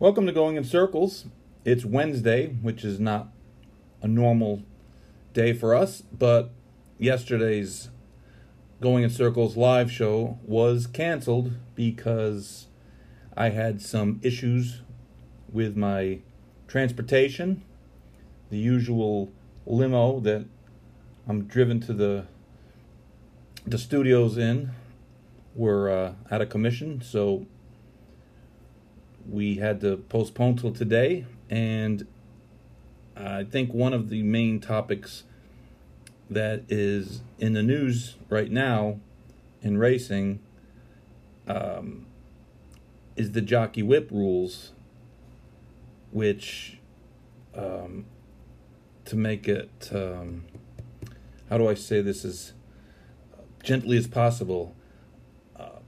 Welcome to Going in Circles. It's Wednesday, which is not a normal day for us, but yesterday's Going in Circles live show was canceled because I had some issues with my transportation. The usual limo that I'm driven to the the studios in were uh, out of commission, so we had to postpone till today, and I think one of the main topics that is in the news right now in racing um, is the jockey whip rules, which, um, to make it, um, how do I say this as gently as possible, uh,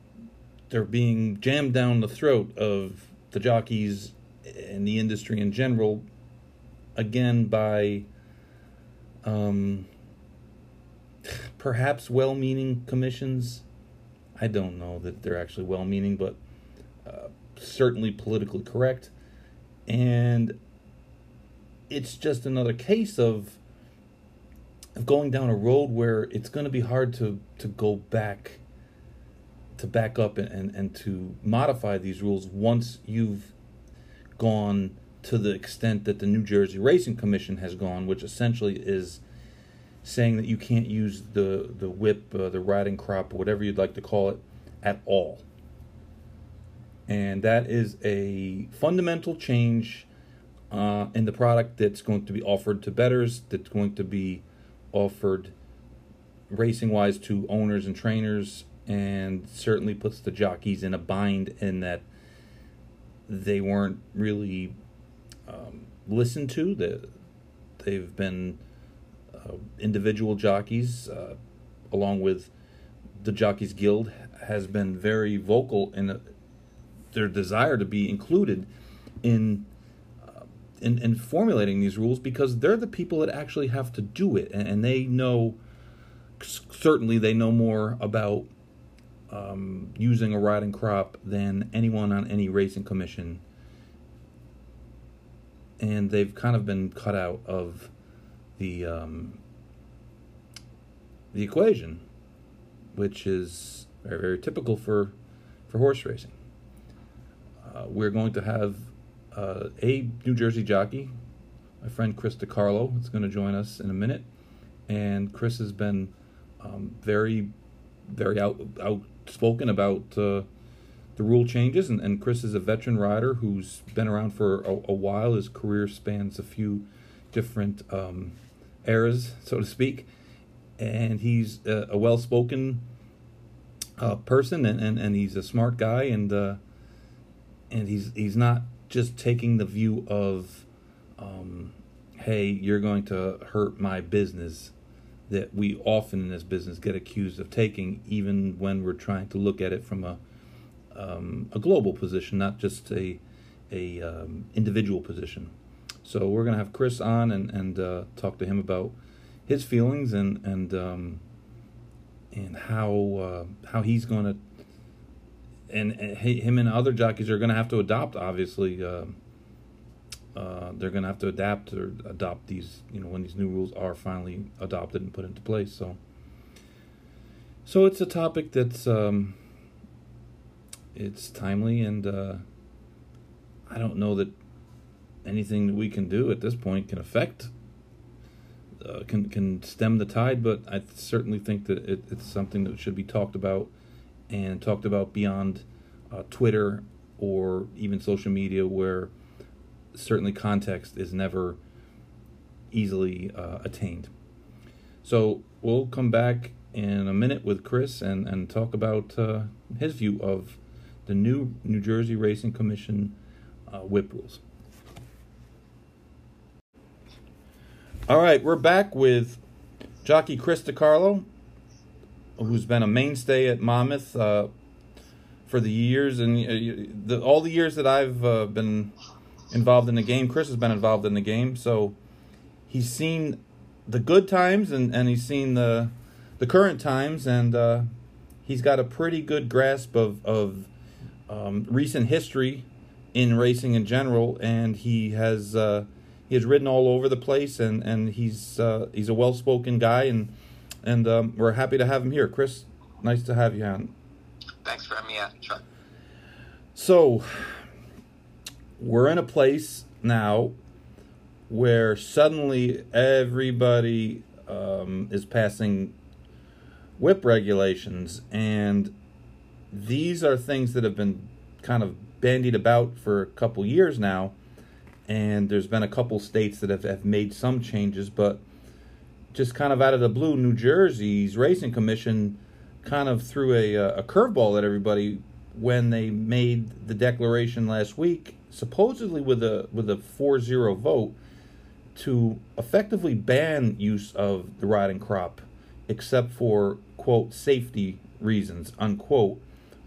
they're being jammed down the throat of the jockeys and the industry in general, again by um, perhaps well meaning commissions. I don't know that they're actually well meaning, but uh, certainly politically correct. And it's just another case of of going down a road where it's going to be hard to to go back to back up and, and, and to modify these rules once you've gone to the extent that the New Jersey Racing Commission has gone, which essentially is saying that you can't use the the whip, uh, the riding crop, or whatever you'd like to call it, at all. And that is a fundamental change uh, in the product that's going to be offered to bettors, that's going to be offered racing wise to owners and trainers and certainly puts the jockeys in a bind in that they weren't really um, listened to. That they've been uh, individual jockeys, uh, along with the Jockeys Guild, has been very vocal in their desire to be included in, uh, in in formulating these rules because they're the people that actually have to do it, and, and they know. Certainly, they know more about um, using a riding crop than anyone on any racing commission. And they've kind of been cut out of the um, the equation, which is very, very typical for for horse racing. Uh, we're going to have uh, a New Jersey jockey, my friend Chris DeCarlo, is going to join us in a minute, and Chris has been um, very, very out out spoken about uh, the rule changes, and, and Chris is a veteran rider who's been around for a, a while. His career spans a few different um, eras, so to speak, and he's a, a well-spoken uh, person, and, and, and he's a smart guy, and uh, and he's he's not just taking the view of, um, hey, you're going to hurt my business that we often in this business get accused of taking, even when we're trying to look at it from a um, a global position, not just a a um, individual position. So we're gonna have Chris on and and uh, talk to him about his feelings and and um, and how uh, how he's gonna and, and him and other jockeys are gonna have to adopt obviously. Uh, uh, they're going to have to adapt or adopt these, you know, when these new rules are finally adopted and put into place. So, so it's a topic that's um, it's timely, and uh, I don't know that anything that we can do at this point can affect uh, can can stem the tide. But I certainly think that it, it's something that should be talked about and talked about beyond uh, Twitter or even social media, where certainly context is never easily uh, attained. So we'll come back in a minute with Chris and, and talk about uh, his view of the new New Jersey Racing Commission uh, whip rules. All right, we're back with jockey Chris DeCarlo, who's been a mainstay at Monmouth uh, for the years and uh, the, all the years that I've uh, been involved in the game. Chris has been involved in the game, so he's seen the good times and, and he's seen the the current times, and uh, he's got a pretty good grasp of of um, recent history in racing in general, and he has uh, he has ridden all over the place, and and he's uh, he's a well spoken guy, and and um, we're happy to have him here. Chris, nice to have you on. Thanks for having me on, Chuck. So we're in a place now where suddenly everybody um, is passing whip regulations, and these are things that have been kind of bandied about for a couple years now. And there's been a couple states that have, have made some changes, but just kind of out of the blue, New Jersey's racing commission kind of threw a, a curveball at everybody when they made the declaration last week, supposedly with a with a 4-0 vote, to effectively ban use of the riding crop, except for quote safety reasons unquote,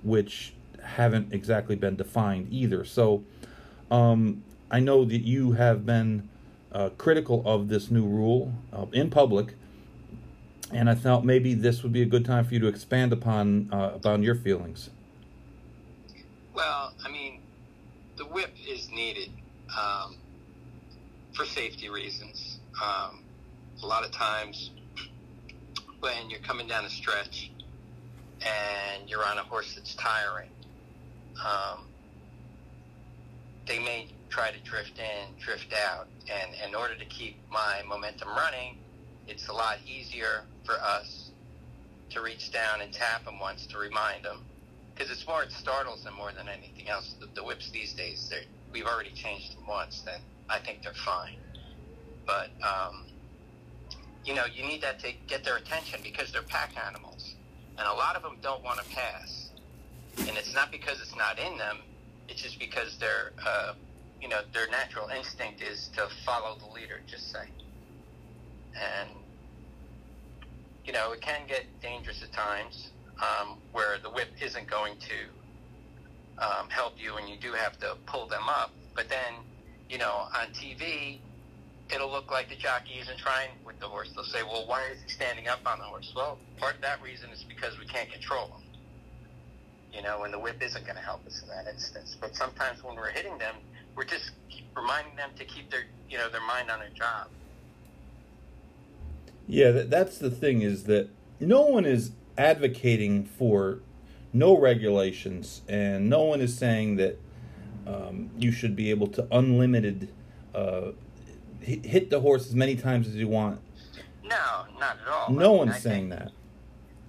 which haven't exactly been defined either. So, um, I know that you have been uh, critical of this new rule uh, in public, and I thought maybe this would be a good time for you to expand upon uh, upon your feelings. Well, I mean, needed um, for safety reasons. Um, a lot of times, when you're coming down a stretch and you're on a horse that's tiring, um, they may try to drift in, drift out, and in order to keep my momentum running, it's a lot easier for us to reach down and tap them once to remind them. Because it's more, it startles them more than anything else. The, the whips these days, we've already changed them once, then I think they're fine. But, um, you know, you need that to get their attention because they're pack animals. And a lot of them don't want to pass. And it's not because it's not in them, it's just because they're, uh, you know, their natural instinct is to follow the leader, just say. And, you know, it can get dangerous at times um, where the whip isn't going to um, help you and you do have to pull them up. But then, you know, on TV, it'll look like the jockey isn't trying with the horse. They'll say, well, why is he standing up on the horse? Well, part of that reason is because we can't control him. You know, and the whip isn't going to help us in that instance. But sometimes when we're hitting them, we're just reminding them to keep their, you know, their mind on their job. Yeah, that's the thing is that no one is advocating for no regulations, and no one is saying that um, you should be able to unlimited uh, hit the horse as many times as you want. No, not at all. No I mean, one's I saying think, that.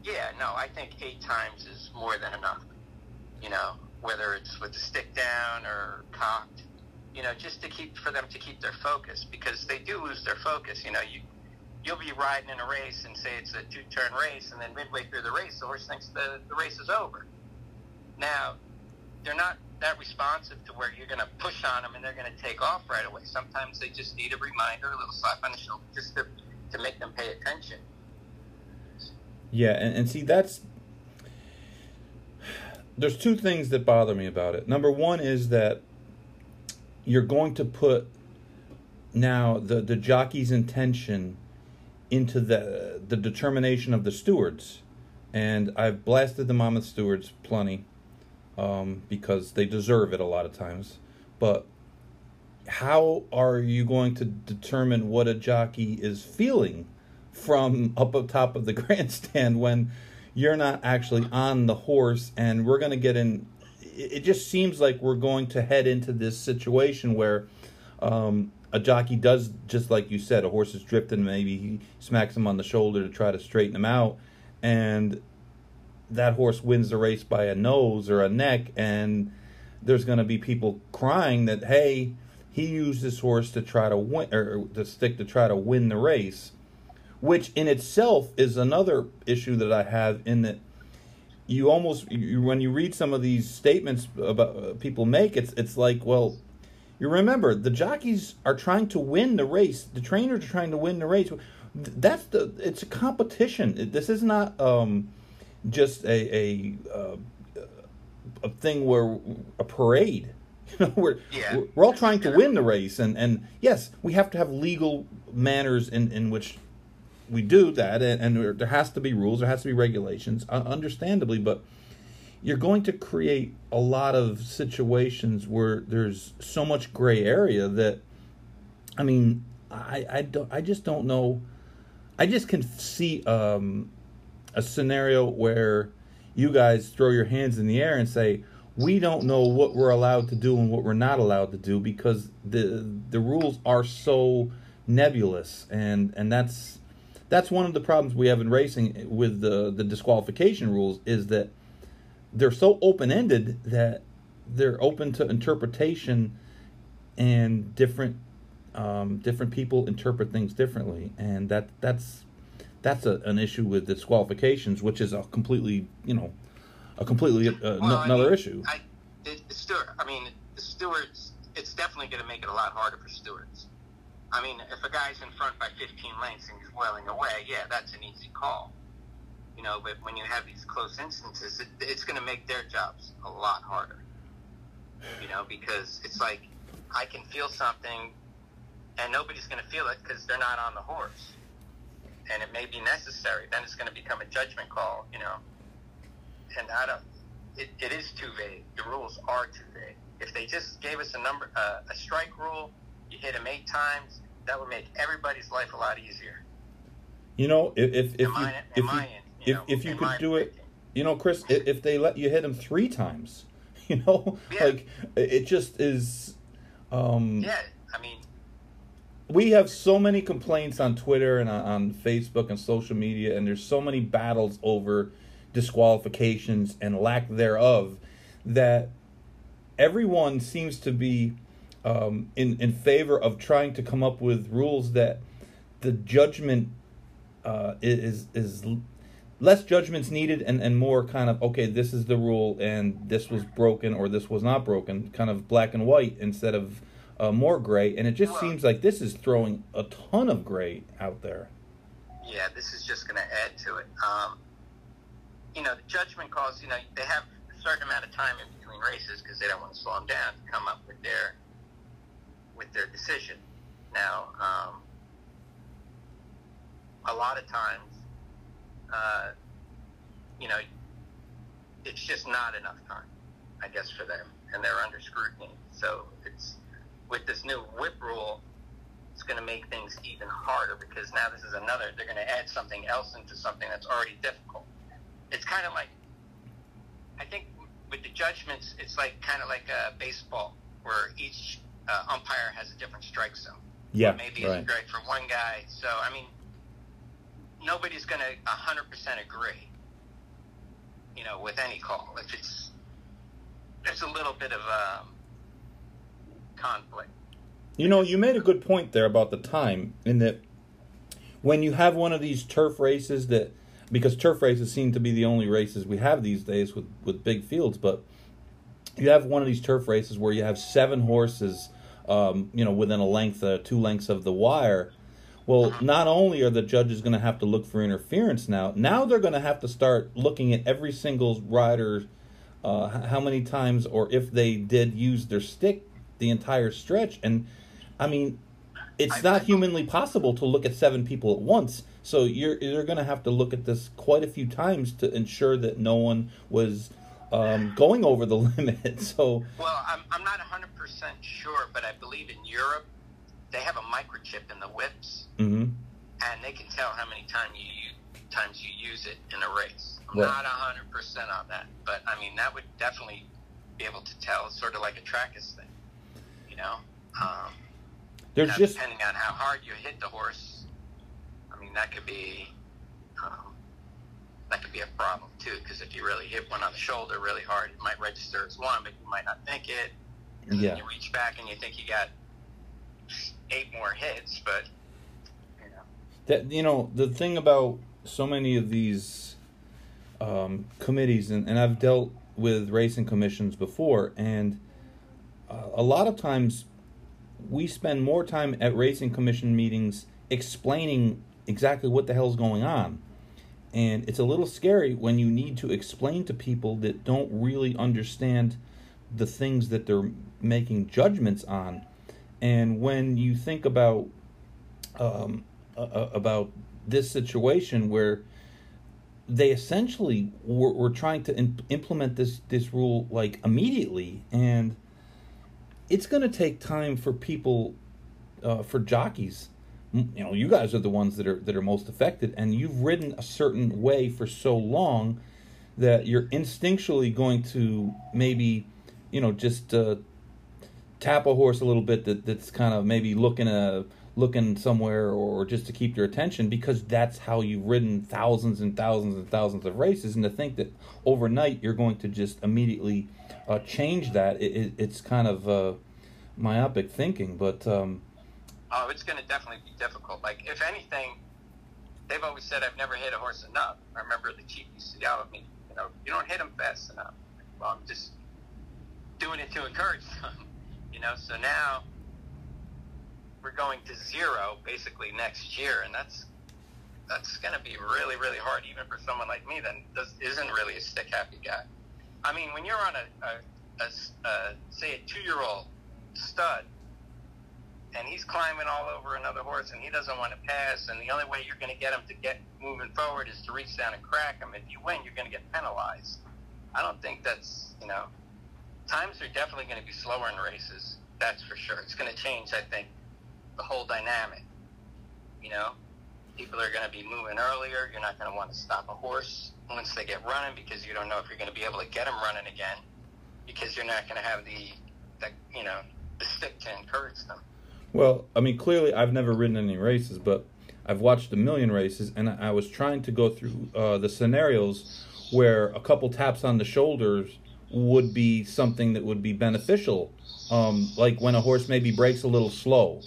Yeah, no, I think eight times is more than enough. You know, whether it's with the stick down or cocked, you know, just to keep for them to keep their focus because they do lose their focus. You know, you you'll be riding in a race and say it's a two turn race, and then midway through the race, the horse thinks the, the race is over. Now, they're not that responsive to where you're going to push on them and they're going to take off right away. Sometimes they just need a reminder, a little slap on the shoulder, just to, to make them pay attention. Yeah, and, and see, that's. There's two things that bother me about it. Number one is that you're going to put now the, the jockey's intention into the the determination of the stewards, and I've blasted the Monmouth stewards plenty um, because they deserve it a lot of times. But how are you going to determine what a jockey is feeling from up top of the grandstand when you're not actually on the horse? And we're going to get in. It just seems like we're going to head into this situation where um, a jockey does just like you said. A horse is drifting, maybe he smacks him on the shoulder to try to straighten him out, and that horse wins the race by a nose or a neck, and there's going to be people crying that hey, he used this horse to try to win or the stick to try to win the race, which in itself is another issue that I have in that you almost you, when you read some of these statements about uh, people make it's it's like well you remember the jockeys are trying to win the race. The trainers are trying to win the race. That's the. It's a competition. This is not um, just a a uh, a thing where a parade. You know, we're Yeah. we're all trying to win the race, and and yes, we have to have legal manners in in which we do that, and, and there- has to be rules, there has to be regulations, uh, understandably, but you're going to create a lot of situations where there's so much gray area that I mean, I I don't I just don't know. I just can see um, a scenario where you guys throw your hands in the air and say we don't know what we're allowed to do and what we're not allowed to do because the the rules are so nebulous and and that's that's one of the problems we have in racing with the the disqualification rules is that they're so open ended that they're open to interpretation and different um, different people interpret things differently and that that's that's a, an issue with disqualifications which is a completely you know a completely uh, Well, another mean, issue I, the, the I mean, the stewards. It's definitely going to make it a lot harder for stewards. I mean, if a guy's in front by 15 lengths and he's wailing away, yeah, that's an easy call. You know, but when you have these close instances, it, it's going to make their jobs a lot harder. You know, because it's like I can feel something, and nobody's going to feel it because they're not on the horse, and it may be necessary. Then it's going to become a judgment call. You know, and I don't. It, it is too vague. The rules are too vague. If they just gave us a number, uh, a strike rule, you hit them eight times, that would make everybody's life a lot easier. you know if if, if you my, if you, you if, know, if you could do it you know chris if they let you hit them three times you know Yeah. like it just is um Yeah, I mean, we have so many complaints on Twitter and on, on Facebook and social media, and there's so many battles over disqualifications and lack thereof that everyone seems to be um, in in favor of trying to come up with rules that the judgment uh, is is less judgments needed and, and more kind of okay this is the rule and this was broken or this was not broken kind of black and white instead of uh, more gray and it just seems like this is throwing a ton of gray out there yeah, this is just going to add to it. Um, you know, the judgment calls, you know, they have a certain amount of time in between races because they don't want to slow them down to come up with their with their decision. Now, um, a lot of times, uh, you know, it's just not enough time, I guess, for them, and they're under scrutiny. So it's with this new whip rule, it's going to make things even harder because now this is another. They're going to add something else into something that's already difficult. It's kind of like, I think with the judgments, it's like kind of like a baseball where each uh, umpire has a different strike zone. yeah Maybe it's right great for one guy. So I mean, nobody's going to hundred percent agree. You know, with any call, if it's there's a little bit of um, conflict. You know, you made a good point there about the time, in that when you have one of these turf races that, because turf races seem to be the only races we have these days with, with big fields, but you have one of these turf races where you have seven horses, um, you know, within a length, uh, two lengths of the wire. Well, not only are the judges going to have to look for interference now, now they're going to have to start looking at every single rider, uh, how many times or if they did use their stick the entire stretch. And I mean, it's not humanly possible to look at seven people at once. So you're you're going to have to look at this quite a few times to ensure that no one was um, going over the limit. So Well, I'm, I'm not 100% sure, but I believe in Europe they have a microchip in the whips, mhm. and they can tell how many time you u- times you use it in a race. I'm Right. not 100% on that, but I mean that would definitely be able to tell. It's sort of like a Trakus thing, you know. Um, there's just depending on how hard you hit the horse. I mean that could be um, that could be a problem too, because if you really hit one on the shoulder really hard, it might register as one, but you might not think it. And Yeah. then you reach back and you think you got eight more hits, but you know. that you know the thing about so many of these um, committees and, and i've dealt with racing commissions before and uh, a lot of times we spend more time at racing commission meetings explaining exactly what the hell's going on. And it's a little scary when you need to explain to people that don't really understand the things that they're making judgments on. And when you think about um, uh, about this situation where they essentially were, were trying to in, implement this this rule like immediately, and it's going to take time for people, uh, for jockeys. You know, you guys are the ones that are that are most affected, and you've ridden a certain way for so long that you're instinctually going to maybe, you know, just uh, tap a horse a little bit that, that's kind of maybe looking a looking somewhere or just to keep your attention because that's how you've ridden thousands and thousands and thousands of races. And to think that overnight you're going to just immediately uh, change that it, it, it's kind of uh, myopic thinking. But um, oh it's going to definitely be difficult. Like if anything they've always said i've never hit a horse enough. I remember the chief used to yell at me you know you don't hit them fast enough. Well i'm just doing it to encourage them you know so now we're going to zero basically next year, and that's that's going to be really really hard, even for someone like me that does, isn't really a stick happy guy. I mean, when you're on a, a, a, a say a two year old stud, and he's climbing all over another horse, and he doesn't want to pass, and the only way you're going to get him to get moving forward is to reach down and crack him. If you win, you're going to get penalized. I don't think that's you know times are definitely going to be slower in races. That's for sure. It's going to change, I think, the whole dynamic. You know, people are going to be moving earlier. You're not going to want to stop a horse once they get running because you don't know if you're going to be able to get them running again because you're not going to have the, the you know, the stick to encourage them. Well, I mean, clearly I've never ridden any races, but I've watched a million races, and I was trying to go through uh, the scenarios where a couple taps on the shoulders would be something that would be beneficial. Um, like when a horse maybe breaks a little slow,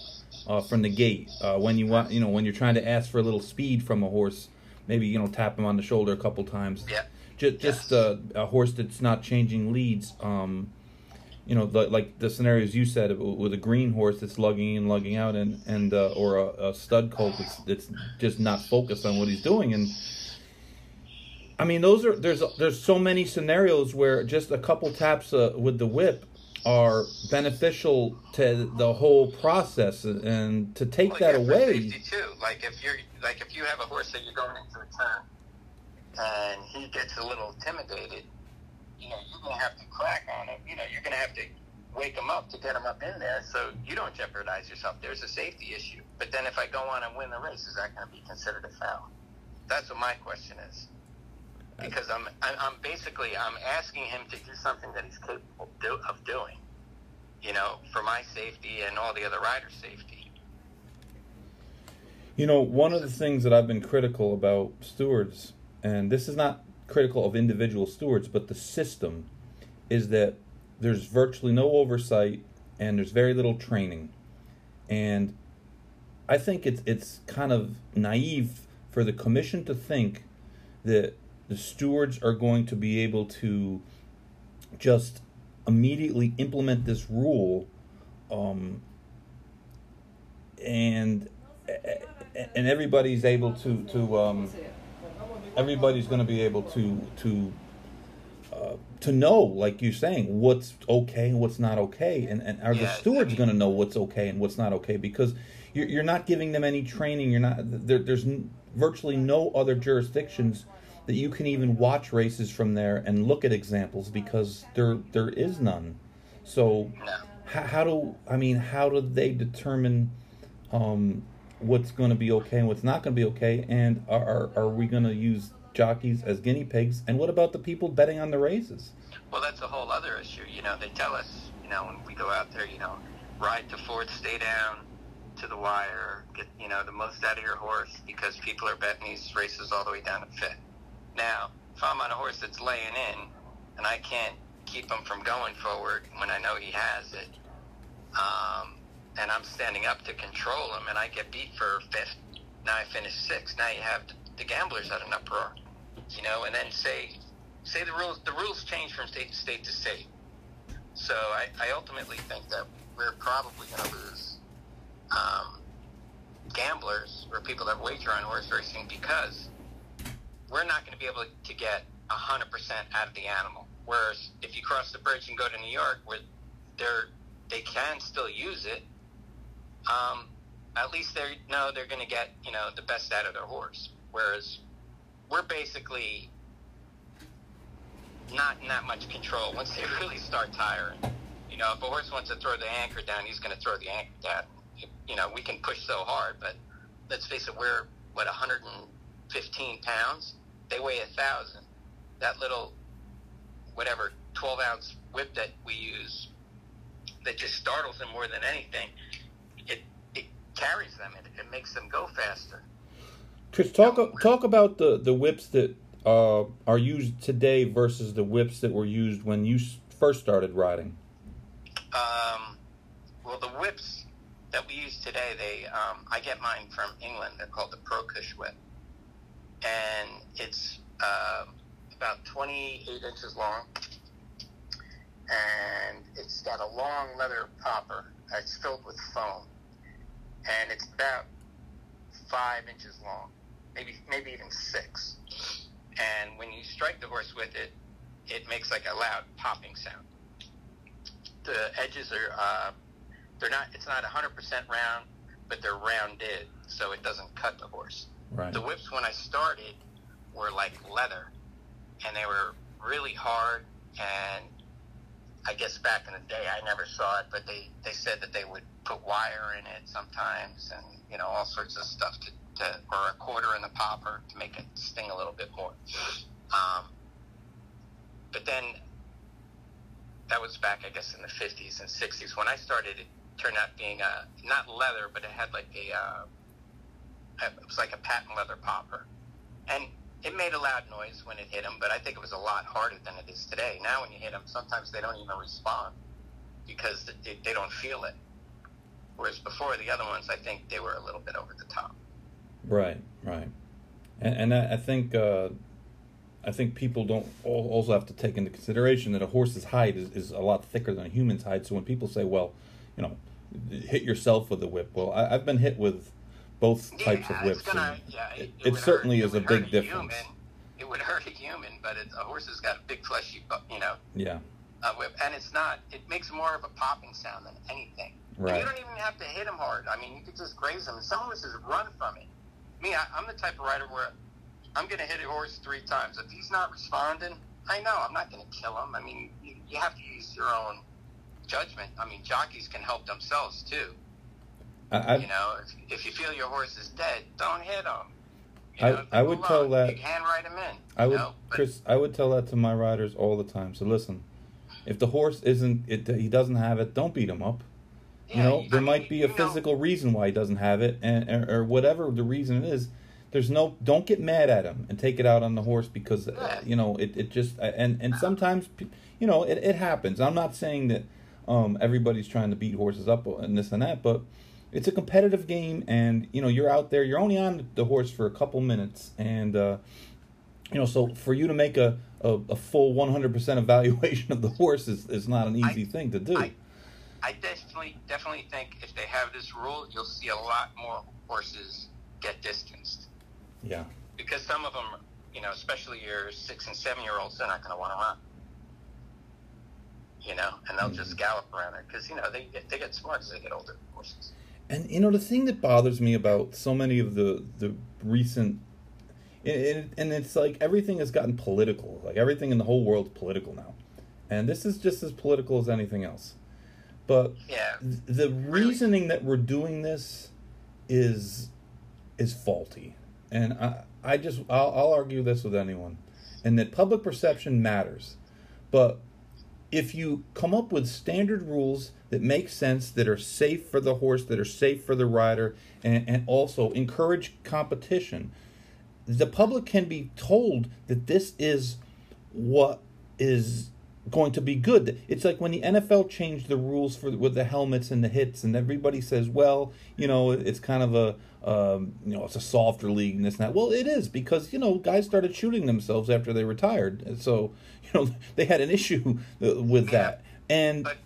uh, from the gate. Uh, when you want, you know, when you're trying to ask for a little speed from a horse, maybe you know tap him on the shoulder a couple times. Yeah. Just, just uh, a horse that's not changing leads. Um, you know, the, like the scenarios you said with a green horse that's lugging in, lugging out, and and uh, or a, a stud colt that's that's just not focused on what he's doing, and I mean, those are there's there's so many scenarios where just a couple taps uh, with the whip are beneficial to the whole process, and to take well, that yeah, away. too. Like if you're like if you have a horse that you're going into a turn, and he gets a little intimidated, you know you're going to have to crack on him. You know you're going to have to wake him up to get him up in there, so you don't jeopardize yourself. There's a safety issue. But then if I go on and win the race, is that going to be considered a foul? That's what my question is because I'm I'm basically I'm asking him to do something that he's capable of doing, you know, for my safety and all the other riders' safety. You know, one of the things that I've been critical about stewards, and this is not critical of individual stewards, but the system, is that there's virtually no oversight and there's very little training, and I think it's it's kind of naive for the commission to think that the stewards are going to be able to just immediately implement this rule um, and and everybody's able to to um, everybody's going to be able to to uh, to know, like you're saying, what's okay and what's not okay, and, and are yeah, the stewards going to know what's okay and what's not okay? Because you're, you're not giving them any training. You're not there, there's virtually no other jurisdictions that you can even watch races from there and look at examples because there there is none. So how, how do I mean how do they determine um, what's going to be okay and what's not going to be okay? And are are, are we going to use jockeys as guinea pigs? And what about the people betting on the races? Well, that's a whole other issue. You know, they tell us, you know, when we go out there, you know, ride to fourth, stay down to the wire, get you know the most out of your horse because people are betting these races all the way down to fifth. Now, if I'm on a horse that's laying in and I can't keep him from going forward when I know he has it, um, and I'm standing up to control him and I get beat for fifth, now I finish sixth. Now you have the gamblers at an uproar, you know, and then say, say the rules, the rules change from state to state to state. So I, I ultimately think that we're probably going to lose um, gamblers or people that wager on horse racing because we're not going to be able to get 100% out of the animal. Whereas if you cross the bridge and go to New York, where they're, they can still use it, um, at least they know they're going to get, you know, the best out of their horse. Whereas we're basically not in that much control once they really start tiring. You know, if a horse wants to throw the anchor down, he's going to throw the anchor down. You know, we can push so hard, but let's face it, we're, what, 115 pounds? They weigh a thousand. That little, whatever, 12 ounce whip that we use that just startles them more than anything, it, it carries them. It, it makes them go faster. Chris, talk talk about the, the whips that uh, are used today versus the whips that were used when you first started riding. Um, well, the whips that we use today, they um, I get mine from England. They're called the Pro Cush whip, and it's uh, about 28 inches long, and it's got a long leather popper. It's filled with foam, and it's about five inches long, maybe maybe even six. And when you strike the horse with it, it makes like a loud popping sound. The edges are uh, they're not it's not 100% round, but they're rounded, so it doesn't cut the horse. Right. The whips when I started were like leather, and they were really hard. And I guess back in the day, I never saw it, but they they said that they would put wire in it sometimes, and you know all sorts of stuff to, to or a quarter in the popper to make it sting a little bit more. Um, but then that was back, I guess, in the 50s and 60s. When I started, it turned out being a not leather, but it had like a uh, it was like a patent leather popper, and it made a loud noise when it hit them. But I think it was a lot harder than it is today. Now, when you hit them, sometimes they don't even respond because they, they don't feel it. Whereas before, the other ones, I think they were a little bit over the top. Right, right, and, and I, I think uh, I think people don't also have to take into consideration that a horse's hide is, is a lot thicker than a human's hide. So when people say, "Well, you know, hit yourself with a whip," well, I, have been hit with both types of whips. Gonna, yeah, it, it, it certainly hurt, is a big a difference. Human. It would hurt a human, but it, a horse has got a big fleshy, you know. Yeah. Whip, and it's not. It makes more of a popping sound than anything. Right. And you don't even have to hit him hard. I mean, you could just graze him. And some horses run from it. Me, I, I'm the type of rider where I'm going to hit a horse three times. If he's not responding, I know I'm not going to kill him. I mean, you, you have to use your own judgment. I mean, jockeys can help themselves too. I, you know, if, if, you feel your horse is dead, don't hit him. You know, I, I would tell on, that. You write him in. I would, know? Chris. I would tell that to my riders all the time. So listen, if the horse isn't, it, he doesn't have it, don't beat him up. Yeah, you know, there I might mean, be a know, physical reason why he doesn't have it, and or, or, whatever the reason is. There's no. Don't get mad at him and take it out on the horse because uh, you know it. It just and and sometimes you know it, it happens. I'm not saying that um, everybody's trying to beat horses up and this and that, but it's a competitive game, and you know you're out there. You're only on the horse for a couple minutes, and uh, you know so for you to make a a, a full 100% evaluation of the horse is, is not an easy I- thing to do. I, I definitely, definitely think if they have this rule, you'll see a lot more horses get distanced yeah. because some of them, you know, especially your six and seven year olds, they're not going to want to run. You know, and they'll just gallop around it because you know they get, they get smart as they get older. Horses. And you know the thing that bothers me about so many of the the recent, it, and it's like everything has gotten political. Like everything in the whole world's political now, and this is just as political as anything else. But Yeah. the reasoning that we're doing this is is faulty, and I I just I'll, I'll argue this with anyone, and that public perception matters, but if you come up with standard rules that make sense, that are safe for the horse, that are safe for the rider, and, and also encourage competition, the public can be told that this is what is going to be good. It's like when the NFL changed the rules for with the helmets and the hits, and everybody says, "Well, you know, it's kind of a um, you know, it's a softer league and this and that." Well, it is because you know guys started shooting themselves after they retired, and so you know they had an issue uh, with that, and But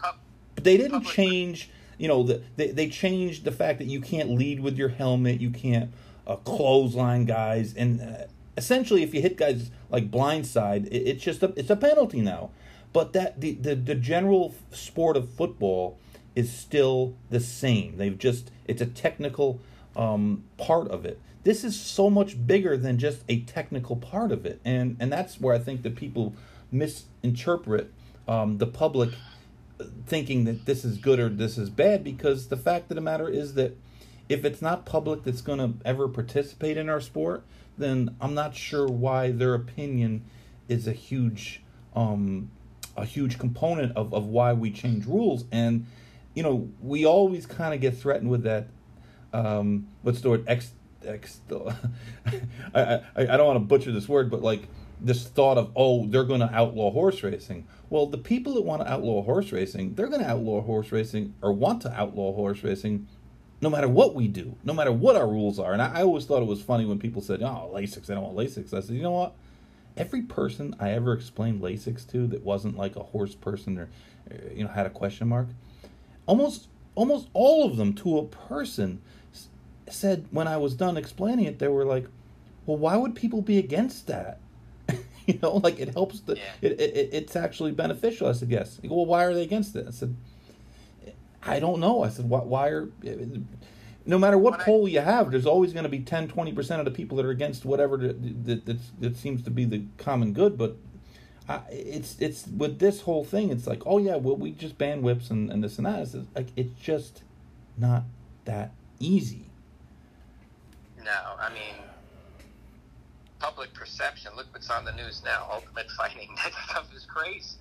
they didn't change. you know, the, they they changed the fact that you can't lead with your helmet, you can't uh, clothesline guys, and uh, essentially, if you hit guys like blindside, it, it's just a it's a penalty now. But that the, the the general sport of football is still the same. They've just it's a technical um, part of it. This is so much bigger than just a technical part of it, and and that's where I think that people misinterpret um, the public thinking that this is good or this is bad because the fact of the matter is that if it's not public that's going to ever participate in our sport, then I'm not sure why their opinion is a huge um, a huge component of, of why we change rules. And you know, we always kind of get threatened with that. Um, what's the word? Ex, ex. I, I I don't want to butcher this word, but like this thought of oh they're going to outlaw horse racing. Well, the people that want to outlaw horse racing, they're going to outlaw horse racing or want to outlaw horse racing no matter what we do, no matter what our rules are. And I, I always thought it was funny when people said, "Oh, Lasix, I don't want Lasix." I said, "You know what? Every person I ever explained Lasix to that wasn't like a horse person or you know had a question mark, almost almost all of them to a person said when I was done explaining it, they were like, "Well, why would people be against that?" you know, like it helps the Yeah. it, it it's actually beneficial. I said, "Yes." Go, well, why are they against it? I said, I don't know. I said, why, why are, no matter what When I- poll you have, there's always going to be 10, 20% of the people that are against whatever that, that, that seems to be the common good. But I, it's, it's with this whole thing, it's like, oh yeah, well, we just ban whips and, and this and that. It's like, it's just not that easy. No, I mean, public perception. Look what's on the news now. Ultimate Fighting. That stuff is crazy.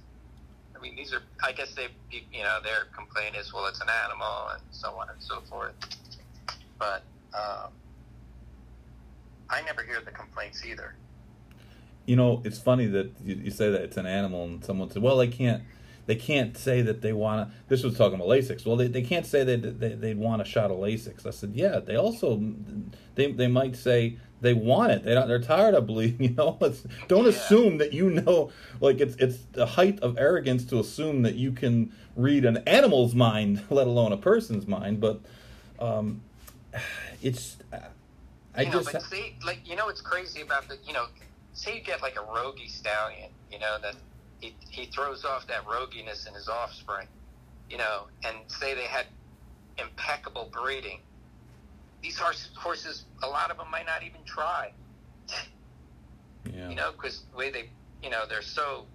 I mean, these are. I guess they, you know, their complaint is, well, it's an animal and so on and so forth. But um, I never hear the complaints either. You know, it's funny that you, you say that it's an animal, and someone said, "Well, they can't, they can't say that they want to." This was talking about Lasix. Well, they, they can't say that they, they'd want a shot of Lasix. I said, "Yeah, they also, they they might say they want it. They don't, they're tired of bleeding. You know, it's, don't Yeah. assume that you know. Like it's it's the height of arrogance to assume that you can read an animal's mind, let alone a person's mind. But um, it's, I you know, just but see, like you know, what's crazy about the, you know, say you get like a rogie stallion, you know, that he he throws off that roguiness in his offspring, you know, and say they had impeccable breeding. These horse, horses, a lot of them might not even try, yeah. you know, because the way they, you know, they're so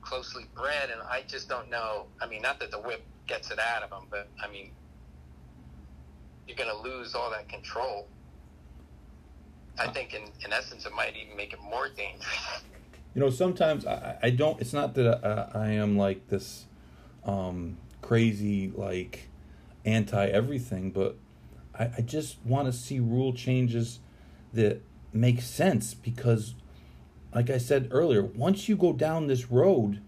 closely bred, and I just don't know. I mean, not that the whip gets it out of them, but I mean, you're going to lose all that control. I think, in, in essence, it might even make it more dangerous. You know, sometimes I, I don't. It's not that I, I am like this um, crazy, like anti everything, but I, I just want to see rule changes that make sense because, like I said earlier, once you go down this road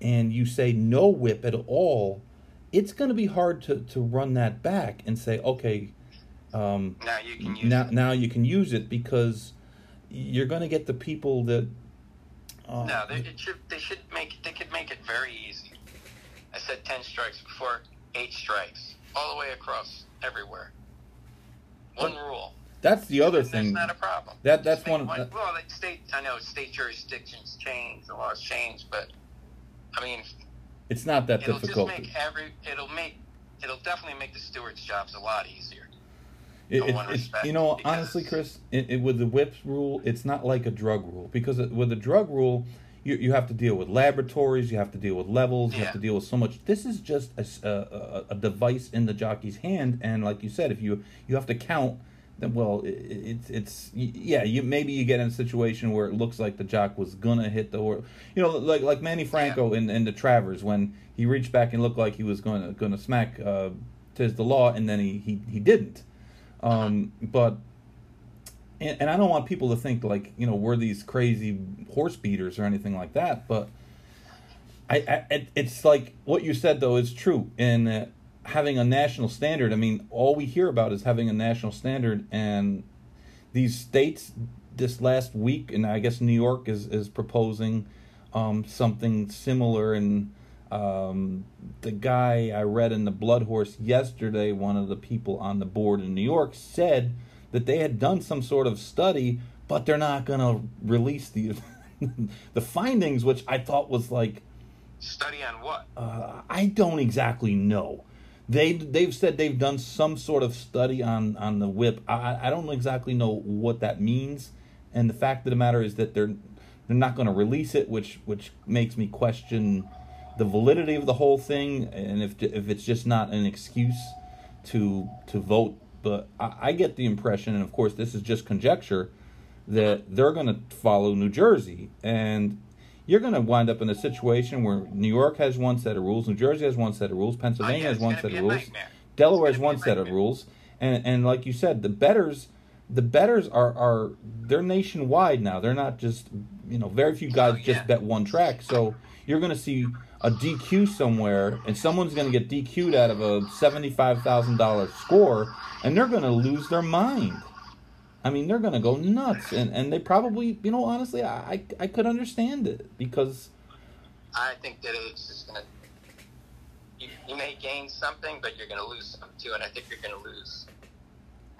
and you say no whip at all, it's going to be hard to, to run that back and say, okay, um, Now you can use now it. now you can use it because you're going to get the people that uh, No, they, it should, they should make they could make it very easy. I said ten strikes before, eight strikes, all the way across everywhere. One rule. that's the other That's thing That's not a problem. That- that's one. one- well, like state. I know state jurisdictions change, the laws change, but I mean, it's not that it'll difficult just make every. It'll make. It'll definitely make the stewards' jobs a lot easier. It, it, respect, you know, honestly, Chris, it, it, with the whips rule, it's not like a drug rule because it, with the drug rule, you you have to deal with laboratories, you have to deal with levels, you have to deal with so much. This is just a device in the jockey's hand, and like you said, if you you have to count, then well, it, it's it's yeah, you maybe you get in a situation where it looks like the jock was gonna hit the horse, you know, like like Manny Franco in, in the Travers when he reached back and looked like he was gonna gonna smack uh, Tiz the Law, and then he he, he didn't. Um, but and, and I don't want people to think like you know we're these crazy horse beaters or anything like that. But I, I it, it's like what you said though is true in uh, having a national standard. I mean, all we hear about is having a national standard, and these states this last week, and I guess New York is is proposing um, something similar, and Um, the guy I read in the Blood Horse yesterday, one of the people on the board in New York, said that they had done some sort of study, but they're not going to release the the findings, which I thought was like Study on what? uh, I don't exactly know. They they've said they've done some sort of study on on the whip. I I don't exactly know what that means, and the fact of the matter is that they're they're not going to release it, which which makes me question the validity of the whole thing, and if if it's just not an excuse to to vote. But I, I get the impression, and of course this is just conjecture, that they're going to follow New Jersey, and you're going to wind up in a situation where New York has one set of rules, New Jersey has one set of rules, Pennsylvania has one set of rules, nightmare. Delaware has one set of rules, and and like you said, the bettors, the bettors are are they're nationwide now. They're not just you know very few guys Oh, yeah. just bet one track. So you're going to see a DQ somewhere, and someone's going to get DQ'd out of a seventy-five thousand dollar score, and they're going to lose their mind. I mean, they're going to go nuts, and and they probably, you know, honestly, I I, I could understand it because I think that it's just gonna. You, you may gain something, but you're gonna lose something too, and I think you're gonna lose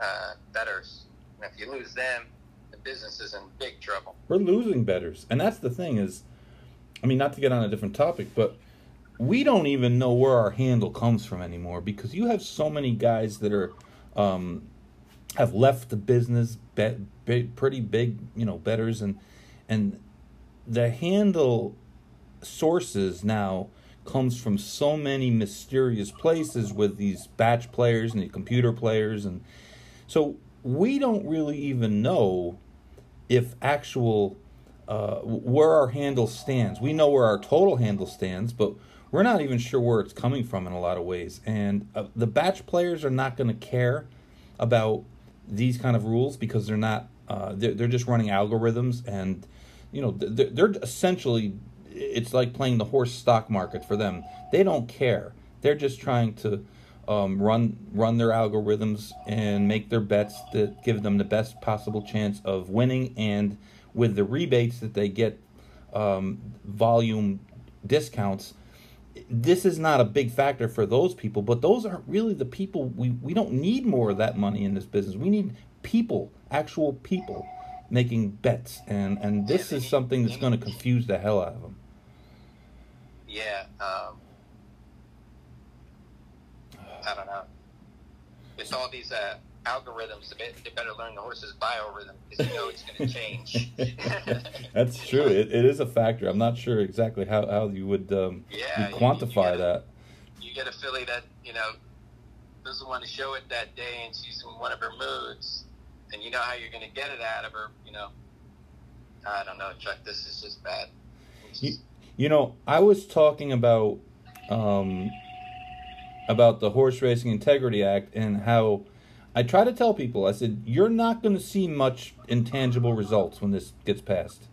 uh, bettors. And if you lose them, the business is in big trouble. we're losing bettors, and that's the thing is, I mean, not to get on a different topic, but we don't even know where our handle comes from anymore because you have so many guys that are um, have left the business, pretty big, you know, bettors, and and the handle sources now comes from so many mysterious places with these batch players and the computer players and so we don't really even know if actual uh, where our handle stands. We know where our total handle stands, but we're not even sure where it's coming from in a lot of ways. And uh, the batch players are not going to care about these kind of rules because they're not. Uh, they're, they're just running algorithms, and you know they're, they're essentially. It's like playing the horse stock market for them. They don't care. They're just trying to um, run run their algorithms and make their bets that give them the best possible chance of winning. And with the rebates that they get, um, volume discounts. This is not a big factor for those people, but those aren't really the people. We, we don't need more of that money in this business. We need people, actual people, making bets, and and this is something that's going to confuse the hell out of them. Yeah. Um, I don't know. It's all these uh, algorithms. They be- they better learn the horse's biorhythm because you know it's going to change. That's true. It, it is a factor. I'm not sure exactly how, how you would um, Yeah, you'd you- quantify you gotta- that. you get a filly that you know doesn't want to show it that day, and she's in one of her moods, and you know how you're going to get it out of her. You know, I don't know, Chuck. This is just bad. It's You, you know, I was talking about um, about the Horse Racing Integrity Act and how I try to tell people. I said you're not going to see much intangible results when this gets passed.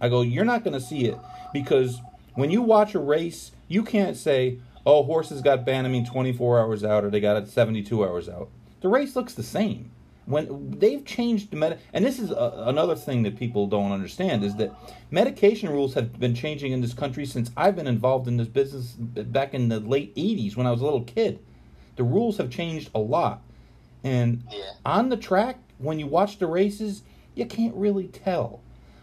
I go, you're not going to see it because when you watch a race, you can't say, "Oh, horses got Banamine 24 hours out or they got it 72 hours out." The race looks the same. When they've changed the med, and this is a, another thing that people don't understand is that medication rules have been changing in this country since I've been involved in this business back in the late 80s when I was a little kid. The rules have changed a lot. And Yeah. on the track, when you watch the races, you can't really tell.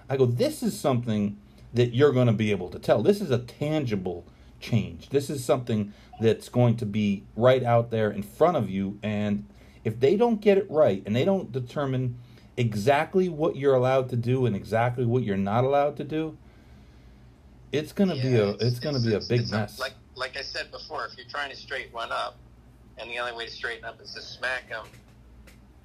I go, this is something that you're going to be able to tell. This is a tangible change. This is something that's going to be right out there in front of you. And if they don't get it right and they don't determine exactly what you're allowed to do and exactly what you're not allowed to do, it's going to be a it's, going to be a big it's mess. like like I said before, if you're trying to straight one up, and the only way to straighten up is to smack them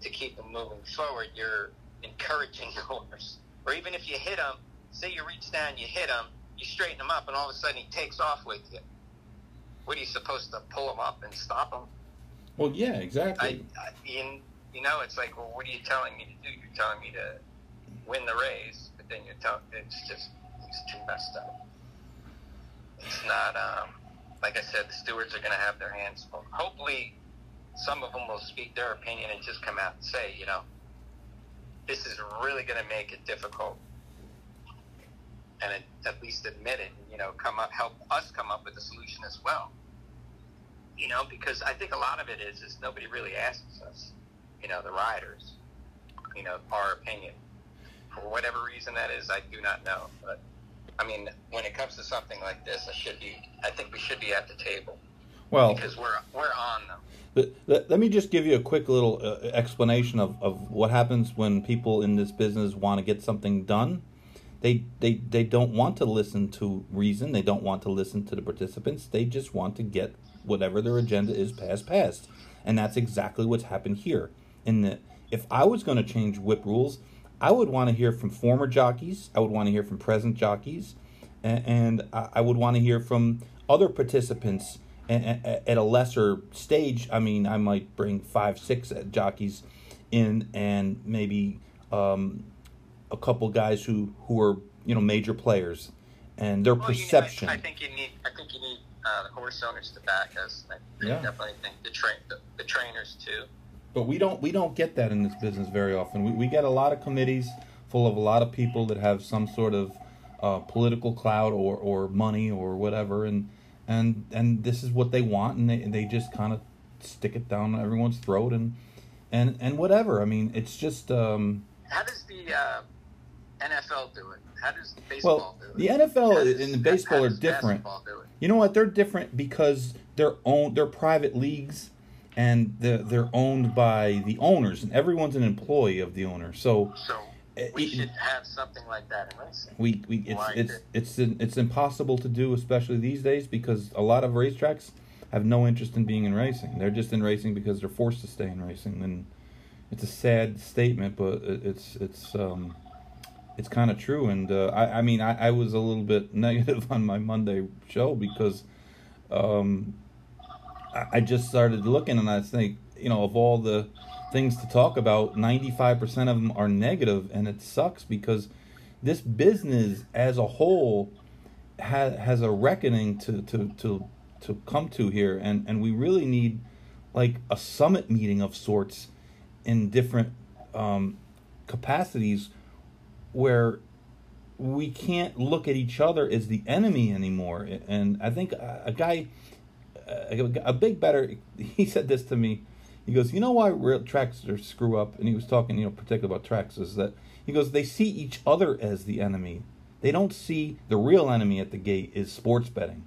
to keep them moving forward, you're encouraging the horse. Or even if you hit them, say you reach down, you hit him, you straighten him up, and all of a sudden he takes off with you. What are you supposed to pull him up and stop him? well, yeah, exactly. I, I you, you know, it's like, well, what are you telling me to do? You're telling me to win the race, but then you're telling it's just it's too messed up. It's not um, like I said. The stewards are going to have their hands full. Hopefully, some of them will speak their opinion and just come out and say, you know, this is really going to make it difficult and at least admit it. You know, come up, help us come up with a solution as well. You know, because I think a lot of it is is nobody really asks us. You know, the riders. You know, our opinion. For whatever reason that is, I do not know. But I mean, when it comes to something like this, I should be. I think we should be at the table. Well, because we're we're on them. Let, let, let me just give you a quick little uh, explanation of, of what happens when people in this business want to get something done. They, they, they don't want to listen to reason. They don't want to listen to the participants. They just want to get whatever their agenda is passed passed, And that's exactly what's happened here. In the, if I was going to change whip rules, I would want to hear from former jockeys. I would want to hear from present jockeys. And, and I, would want to hear from other participants at a lesser stage, I mean, I might bring five, six jockeys in, and maybe um, a couple guys who who are you know major players, and their well, perception. You know, I, I, think you need. I think you need uh, the horse owners to back us. I yeah. definitely think the train the, the, trainers too. But we don't we don't get that in this business very often. We we get a lot of committees full of a lot of people that have some sort of uh, political clout or or money or whatever, and and and this is what they want, and they they just kind of stick it down everyone's throat, and and and whatever. I mean, it's just. Um, How does the uh, NFL do it? How does baseball well, do it? The NFL does, and the baseball are different. You know what? They're different because they're own they're private leagues and they're, they're owned by the owners and everyone's an employee of the owner. So, so we it, should have something like that in racing. We, we it's it's it's it's, it's impossible to do, especially these days, because a lot of racetracks have no interest in being in racing. They're just in racing because they're forced to stay in racing, and it's a sad statement, but it's it's um it's kind of true. And uh, I I mean I, I was a little bit negative on my Monday show because um I, just started looking and I think you know of all the things to talk about, 95% of them are negative, and it sucks because this business as a whole has has a reckoning to to to to come to here, and and we really need like a summit meeting of sorts in different um, capacities where we can't look at each other as the enemy anymore. And I think a, guy, a, big bettor, he said this to me he goes, you know why real tracks are screw up? And he was talking, you know, particularly about tracks, is that he goes, they see each other as the enemy. They don't see the real enemy at the gate is sports betting,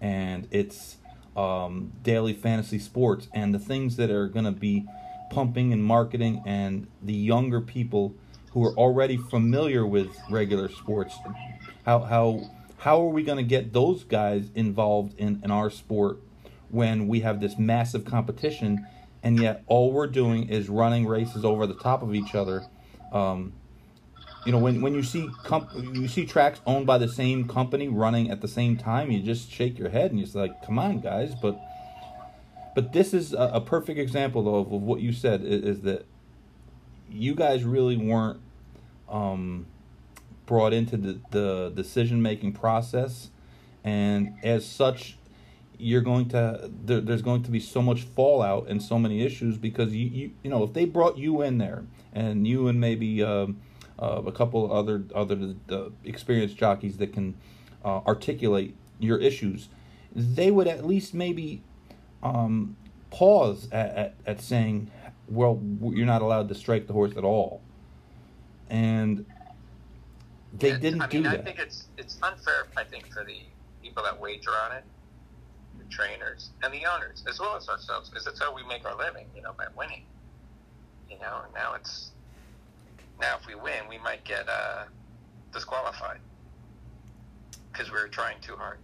and it's um, daily fantasy sports and the things that are going to be pumping and marketing, and the younger people who are already familiar with regular sports. How how how are we going to get those guys involved in, in our sport when we have this massive competition and yet all we're doing is running races over the top of each other. Um, you know, when, when you see comp- you see tracks owned by the same company running at the same time, you just shake your head and you're like, "Come on, guys!" But but this is a, a perfect example though of, of what you said is, is, that you guys really weren't um, brought into the, the decision making process, and as such, you're going to there, there's going to be so much fallout and so many issues because you you, you know if they brought you in there and you and maybe um, uh, a couple other other uh, experienced jockeys that can uh, articulate your issues, they would at least maybe um, pause at, at, at saying, well, you're not allowed to strike the horse at all, and they didn't I mean, do I that. I think it's it's unfair. I think for the people that wager on it trainers, and the owners, as well as ourselves, because that's how we make our living, you know, by winning. You know, and now it's now if we win, we might get uh, disqualified because we are trying too hard.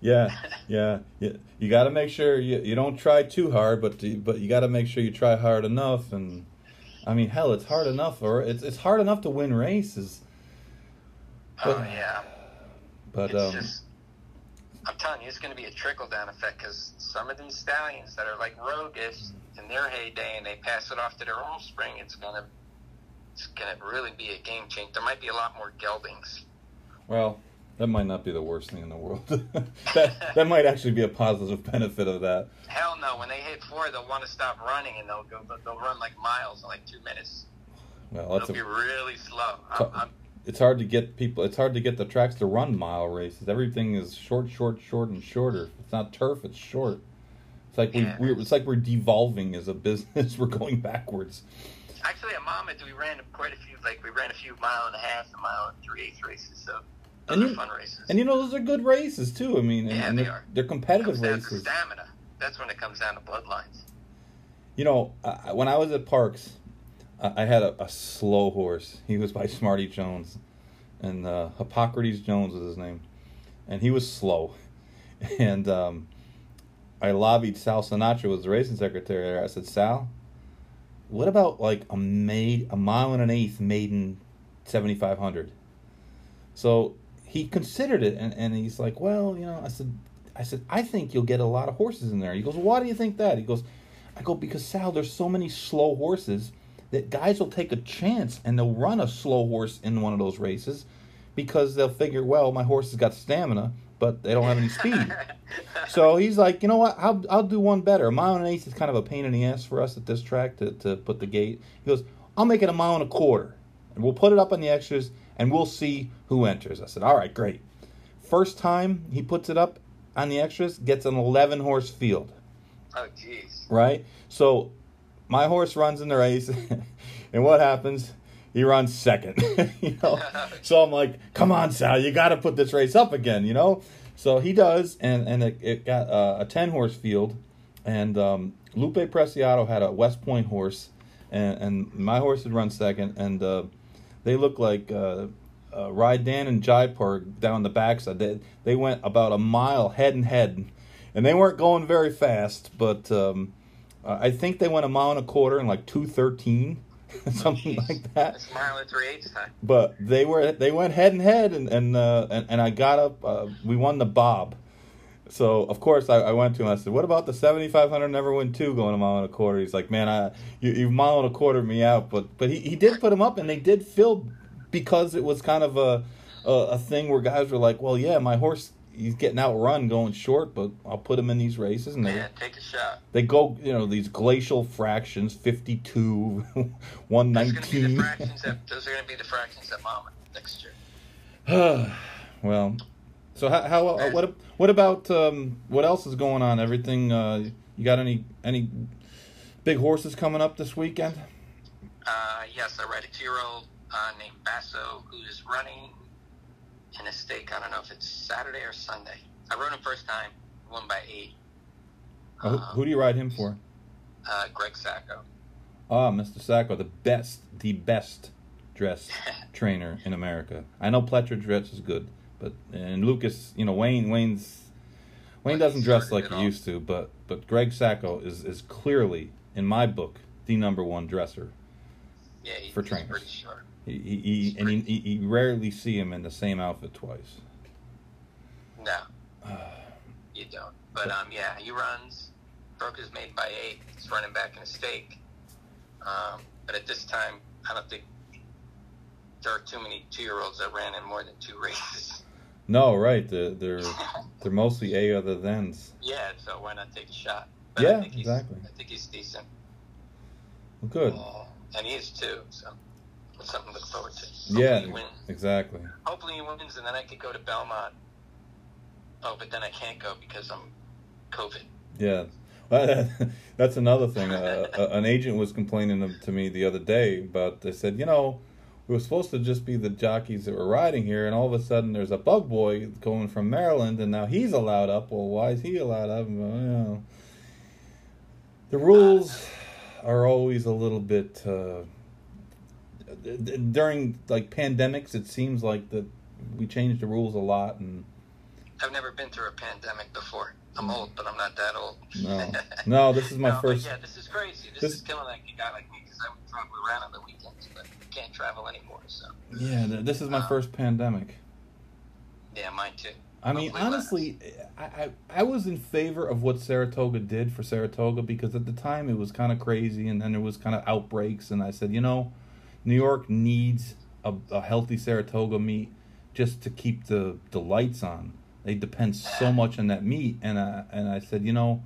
yeah, yeah, yeah. You got to make sure you, you don't try too hard, but to, but you got to make sure you try hard enough. And I mean, hell, it's hard enough, or it's it's hard enough to win races. But, oh yeah. But it's um, just I'm telling you, it's going to be a trickle down effect because some of these stallions that are like roguish in their heyday and they pass it off to their offspring, it's going to it's going to really be a game change. There might be a lot more geldings. Well, that might not be the worst thing in the world. that that might actually be a positive benefit of that. Hell no! When they hit four, they'll want to stop running and they'll go. They'll run like miles in like two minutes. Well, that's a, be really slow. I'm, I'm, it's hard to get people. It's hard to get the tracks to run mile races. Everything is short, short, short, and shorter. It's not turf. It's short. It's like we, Yeah. we're. It's like we're devolving as a business. we're going backwards. Actually, at Monmouth, we ran quite a few. Like we ran a few mile and a half, a mile and three eighths races. So those And are you- fun races. And you know those are good races too. I mean, Yeah, and they they're, are. they're it competitive comes down to races. stamina. That's when it comes down to bloodlines. You know, I, when I was at Parx, I, had a, a slow horse. He was by Smarty Jones, and uh, Hippocrates Jones was his name, and he was slow. And um, I lobbied Sal Sinatra, was the racing secretary there. I said, Sal, what about like a maid, a mile and an eighth maiden, seventy five hundred? So he considered it, and, and he's like, well, you know, I said, I said, I think you'll get a lot of horses in there. He goes, why do you think that? He goes, I go because Sal, there's so many slow horses that guys will take a chance and they'll run a slow horse in one of those races because they'll figure, well, my horse has got stamina, but they don't have any speed. so he's like, you know what? I'll, I'll do one better. A mile and an eighth is kind of a pain in the ass for us at this track to, to put the gate. He goes, I'll make it a mile and a quarter. And we'll put it up on the extras and we'll see who enters. I said, all right, great. First time he puts it up on the extras, gets an 11 horse field oh, jeez. right? So my horse runs in the race, and what happens? He runs second, you know. So I'm like, "Come on, Sal, you got to put this race up again," you know. So he does, and and it, it got uh, a ten horse field, and um, Lupe Preciado had a West Point horse, and and my horse had run second, and uh, they look like. Uh, uh, Ride Dan and Jaipur down the backside. They, they went about a mile head and head, and they weren't going very fast. But um, uh, I think they went a mile and a quarter in like two thirteen, something Jeez. like that. That's mile and three eighths time. But they were they went head and head, and and uh, and, and I got up. Uh, we won the bob. So of course I, I went to him. I said, "What about the seventy five hundred never win two going a mile and a quarter?" He's like, "Man, I you you mile and a quarter me out." But but he, he did put him up, and they did fill because it was kind of a, a a thing where guys were like, "Well, yeah, my horse he's getting outrun going short, but I'll put him in these races." And they Yeah, take a shot. they go you know these glacial fractions, fifty two, 119. Those are going to be the fractions. At, those are going to be the fractions at Monmouth next year. well, so how, how uh, what what about um, what else is going on? Everything uh, you got any any big horses coming up this weekend? Uh, yes, I ride a two-year-old uh, named Basso who is running in a stake. I don't know if it's Saturday or Sunday. I rode him first time, won by eight. Uh, who, do you ride him for? Uh, Greg Sacco. Ah, Mr. Sacco, the best, the best dress trainer in America. I know Pletcher dress is good, but and Lucas, you know Wayne, Wayne's Wayne Well, doesn't dress like he all. used to, but but Greg Sacco is is clearly in my book the number one dresser. Yeah, he, For trainers. pretty sharp. He, he, he and he, he, rarely see him in the same outfit twice. No, you don't. But um, yeah, he runs. Broke his made by eight. He's running back in a stake. Um, but at this time, I don't think there are too many two-year-olds that ran in more than two races. No, right? They're they're, they're mostly a other thans. yeah, so why not take a shot? But Yeah, I think exactly. I think he's decent. Good. Uh, and he is too. So something to look forward to. Yeah, Hopefully he wins. exactly. Hopefully he wins, and then I could go to Belmont. Oh, but then I can't go because I'm COVID. Yeah, that's another thing. Uh, an agent was complaining to me the other day about. They said, you know, we were supposed to just be the jockeys that were riding here, and all of a sudden there's a bug boy going from Maryland, and now he's allowed up. Well, why is he allowed up? Well, you know, the rules are always a little bit. Uh, during like pandemics, it seems like that we change the rules a lot, and I've never been through a pandemic before. I'm old, but I'm not that old. no, no, this is my No, first. yeah, this is crazy. This, this- is killing like a guy like me because I would travel around on the weekends, but can't travel anymore. So Yeah, this is my Uh, first pandemic. yeah, mine too. I mean, hopefully honestly, I, I I was in favor of what Saratoga did for Saratoga because at the time it was kind of crazy, and then there was kind of outbreaks, and I said, you know, New York needs a, a healthy Saratoga meet just to keep the the lights on. They depend so much on that meet, and I and I said, you know,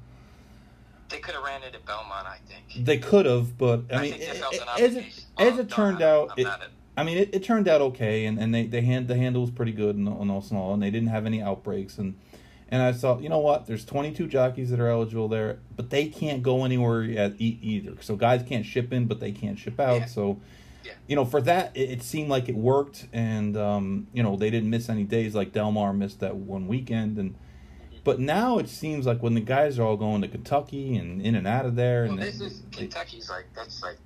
They could have ran it at Belmont, I think. they could have, but I I mean, think they a- felt an a- as it as Oh, it no, turned out, it, not a- I mean, it, it turned out okay, and, and they, they hand the handle was pretty good and, and all small, and they didn't have any outbreaks, and and I thought, you know what? There's 22 jockeys that are eligible there, but they can't go anywhere at e- either. So guys can't ship in, but they can't ship out. Yeah. So, Yeah. you know, for that, it, it seemed like it worked, and um, you know, they didn't miss any days like Del Mar missed that one weekend, and but now it seems like when the guys are all going to Kentucky and in and out of there, Well, and this is they- Kentucky's like that's like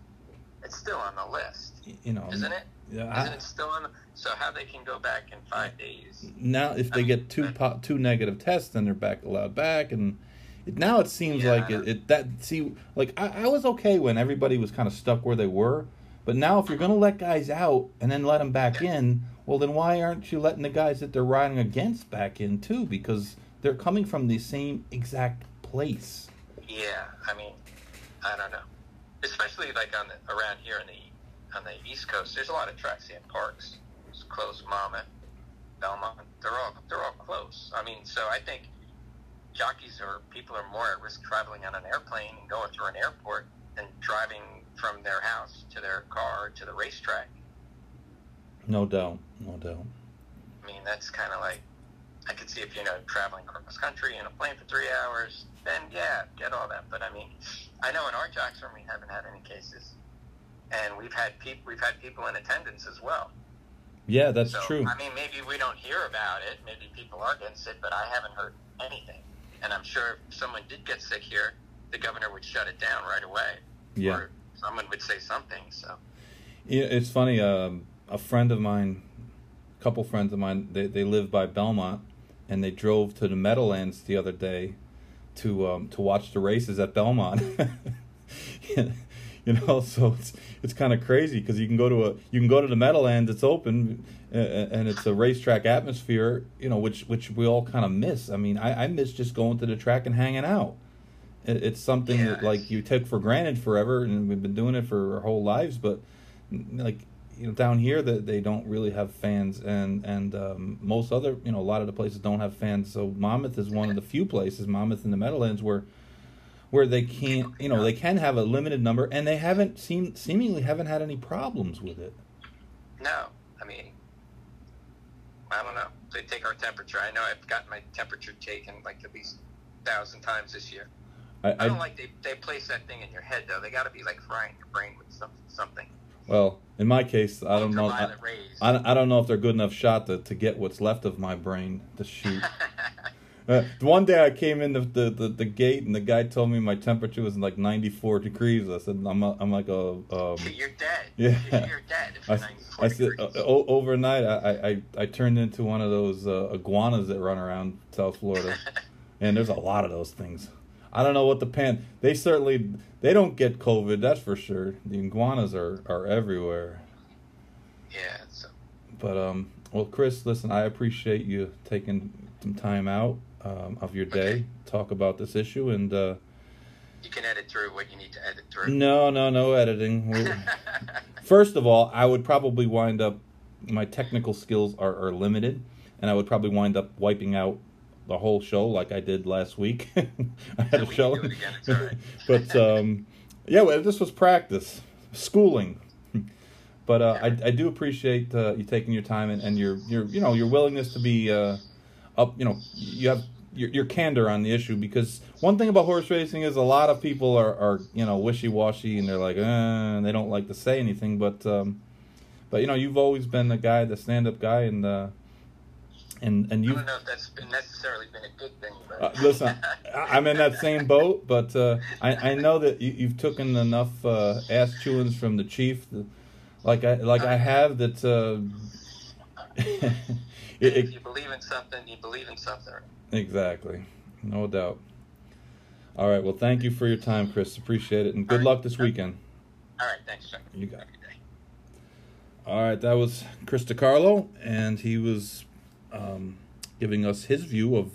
it's still on the list, you know, isn't it? Yeah, Isn't I- it still on? The, so how they can go back in five days? now if they I mean, get two po- two negative tests, then they're back allowed back, and now it seems Yeah. like it, it that see like I, I was okay when everybody was kind of stuck where they were, but now if you're gonna let guys out and then let them back in, well then why aren't you letting the guys that they're riding against back in too? Because they're coming from the same exact place. Yeah, I mean, I don't know. Especially like on the around here on the on the East Coast, there's a lot of tracks and Parx. It's close, Monmouth, Belmont. They're all they're all close. I mean, so I think jockeys or people are more at risk traveling on an airplane and going through an airport than driving from their house to their car to the racetrack. No doubt, no doubt. I mean, that's kind of like I could see if you know traveling cross country in a plane for three hours, then yeah, get all that. But I mean, I know in our jocks room we haven't had any cases, and we've had people we've had people in attendance as well. Yeah, that's so true. I mean, maybe we don't hear about it. Maybe people are getting sick, but I haven't heard anything. And I'm sure if someone did get sick here, the governor would shut it down right away. Yeah. Or someone would say something. So Yeah, it's funny. Um, a friend of mine, a couple friends of mine, they they live by Belmont, and they drove to the Meadowlands the other day to um, to watch the races at Belmont. you know, so it's it's kind of crazy because you can go to a you can go to the Meadowlands. It's open, and it's a racetrack atmosphere. You know, which which we all kind of miss. I mean, I, I miss just going to the track and hanging out. It, it's something Yeah, that like you took for granted forever, and we've been doing it for our whole lives. But like you know, down here that they don't really have fans, and and um, most other you know a lot of the places don't have fans. So Monmouth is one of the few places, Monmouth in the Meadowlands, where where they can't you know they can have a limited number, and they haven't seem seemingly haven't had any problems with it. no, I mean, I don't know. They take our temperature. I know I've gotten my temperature taken like at least a thousand times this year. I, I don't like they they place that thing in your head though. They got to be like frying your brain with some, something. well, in my case, I don't know. I, I, I don't know if they're good enough shot to, to get what's left of my brain to shoot. Uh, one day I came in the, the, the, the gate and the guy told me my temperature was like 94 degrees. I said, I'm, a, I'm like a. Um, You're dead. Yeah. You're dead if I, you're 94 I said, uh, o- overnight I, I, I, I turned into one of those uh, iguanas that run around South Florida. and there's a lot of those things. I don't know what the pan. They certainly they don't get COVID. That's for sure. The iguanas are, are everywhere. yeah. So, But um, well, Chris, listen, I appreciate you taking some time out um, of your day Okay. talk about this issue. And uh, you can edit through what you need to edit through. no, no, no editing. First of all, I would probably wind up. My technical skills are, are limited, and I would probably wind up wiping out the whole show like I did last week. I had We a show, do it again, it's all right. but um, yeah, well, this was practice, schooling. But uh, I, I do appreciate uh, you taking your time and, and your your you know your willingness to be uh, up. You know you have your, your candor on the issue because one thing about horse racing is a lot of people are, are you know wishy washy and they're like uh, and they don't like to say anything. But um, but you know you've always been the guy, the stand up guy, and and and I you don't know if that's been necessarily been a good thing. But uh, listen, I- I'm in that same boat, but uh, I, I know that you, you've taken enough uh, ass chewings from the chief, that, like I like I have that. Uh, it, if you believe in something, you believe in something. exactly, no doubt. All right, well, thank you for your time, Chris. Appreciate it, and good luck this weekend. All right. Thanks, Chuck. You got it. Have a good day. All right, that was Chris DeCarlo, and he was um, giving us his view of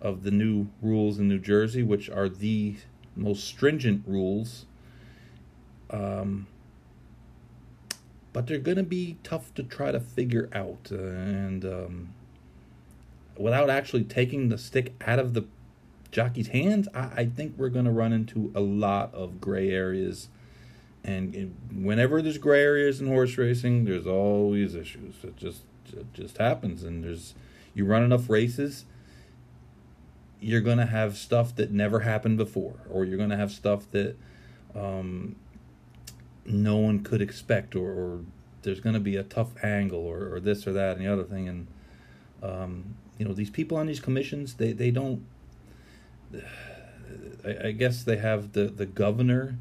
of the new rules in New Jersey, which are the most stringent rules. Um, but they're going to be tough to try to figure out, and um, without actually taking the stick out of the jockey's hands, I, I think we're going to run into a lot of gray areas And, and whenever there's gray areas in horse racing, there's always issues. It just it just happens, and there's you run enough races, you're gonna have stuff that never happened before, or you're gonna have stuff that um, no one could expect, or, or there's gonna be a tough angle, or, or this or that and the other thing, and um, you know these people on these commissions, they they don't. I, I guess they have the the governor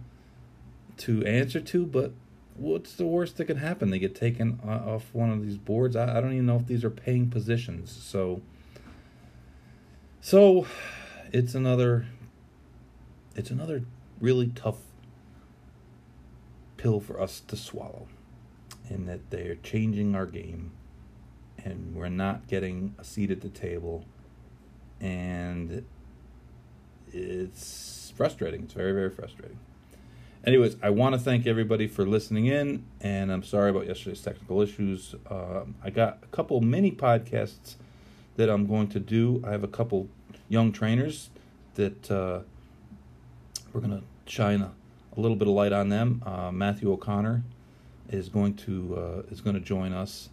to answer to, but what's the worst that can happen? They get taken off one of these boards. I, I don't even know if these are paying positions. So, so it's another, it's another really tough pill for us to swallow, in that they're changing our game, and we're not getting a seat at the table, and it's frustrating. It's very very frustrating. Anyways, I want to thank everybody for listening in, and I'm sorry about yesterday's technical issues. Um, I got a couple mini podcasts that I'm going to do. I have a couple young trainers that uh, we're going to shine a, a, little bit of light on them. Uh, Matthew O'Connor is going to uh, is going to join us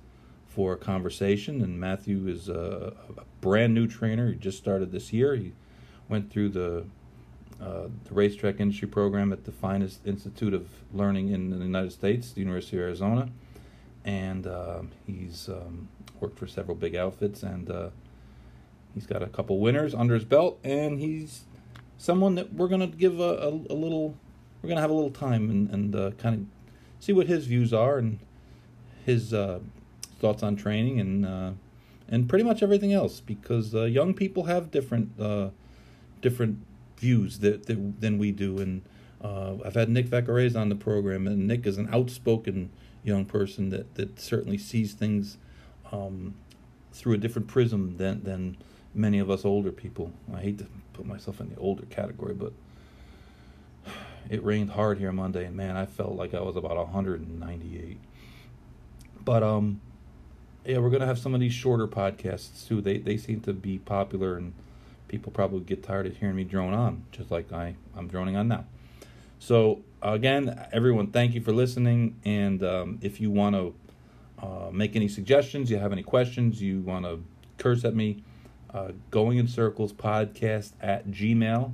for a conversation, and Matthew is a, a brand new trainer. He just started this year. He went through the uh, the racetrack industry program at the finest institute of learning in the United States, the University of Arizona, and uh, he's um, worked for several big outfits, and uh, he's got a couple winners under his belt, and he's someone that we're going to give a, a, a, little, we're going to have a little time and, and uh, kind of see what his views are and his uh, thoughts on training and and pretty much everything else because young people have different different views that, that than we do. And uh, I've had Nick Vacarez on the program, and Nick is an outspoken young person that, that certainly sees things um, through a different prism than, than many of us older people. I hate to put myself in the older category, but it rained hard here Monday, and man, I felt like I was about 198. But um, yeah, we're gonna have some of these shorter podcasts too. They they seem to be popular and people probably get tired of hearing me drone on, just like I, I'm droning on now. So, again, everyone, thank you for listening. And um, if you want to uh, make any suggestions, you have any questions, you want to curse at me, uh, Going in Circles podcast at Gmail,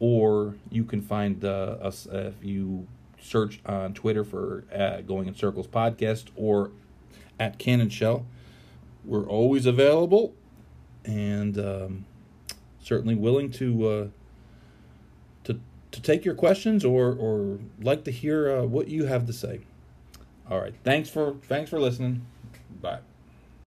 or you can find uh, us if you search on Twitter for uh, Going in Circles podcast or at Cannon Shell. We're always available. And um, certainly willing to uh, to to take your questions or or like to hear uh, what you have to say. All right, thanks for thanks for listening. Bye.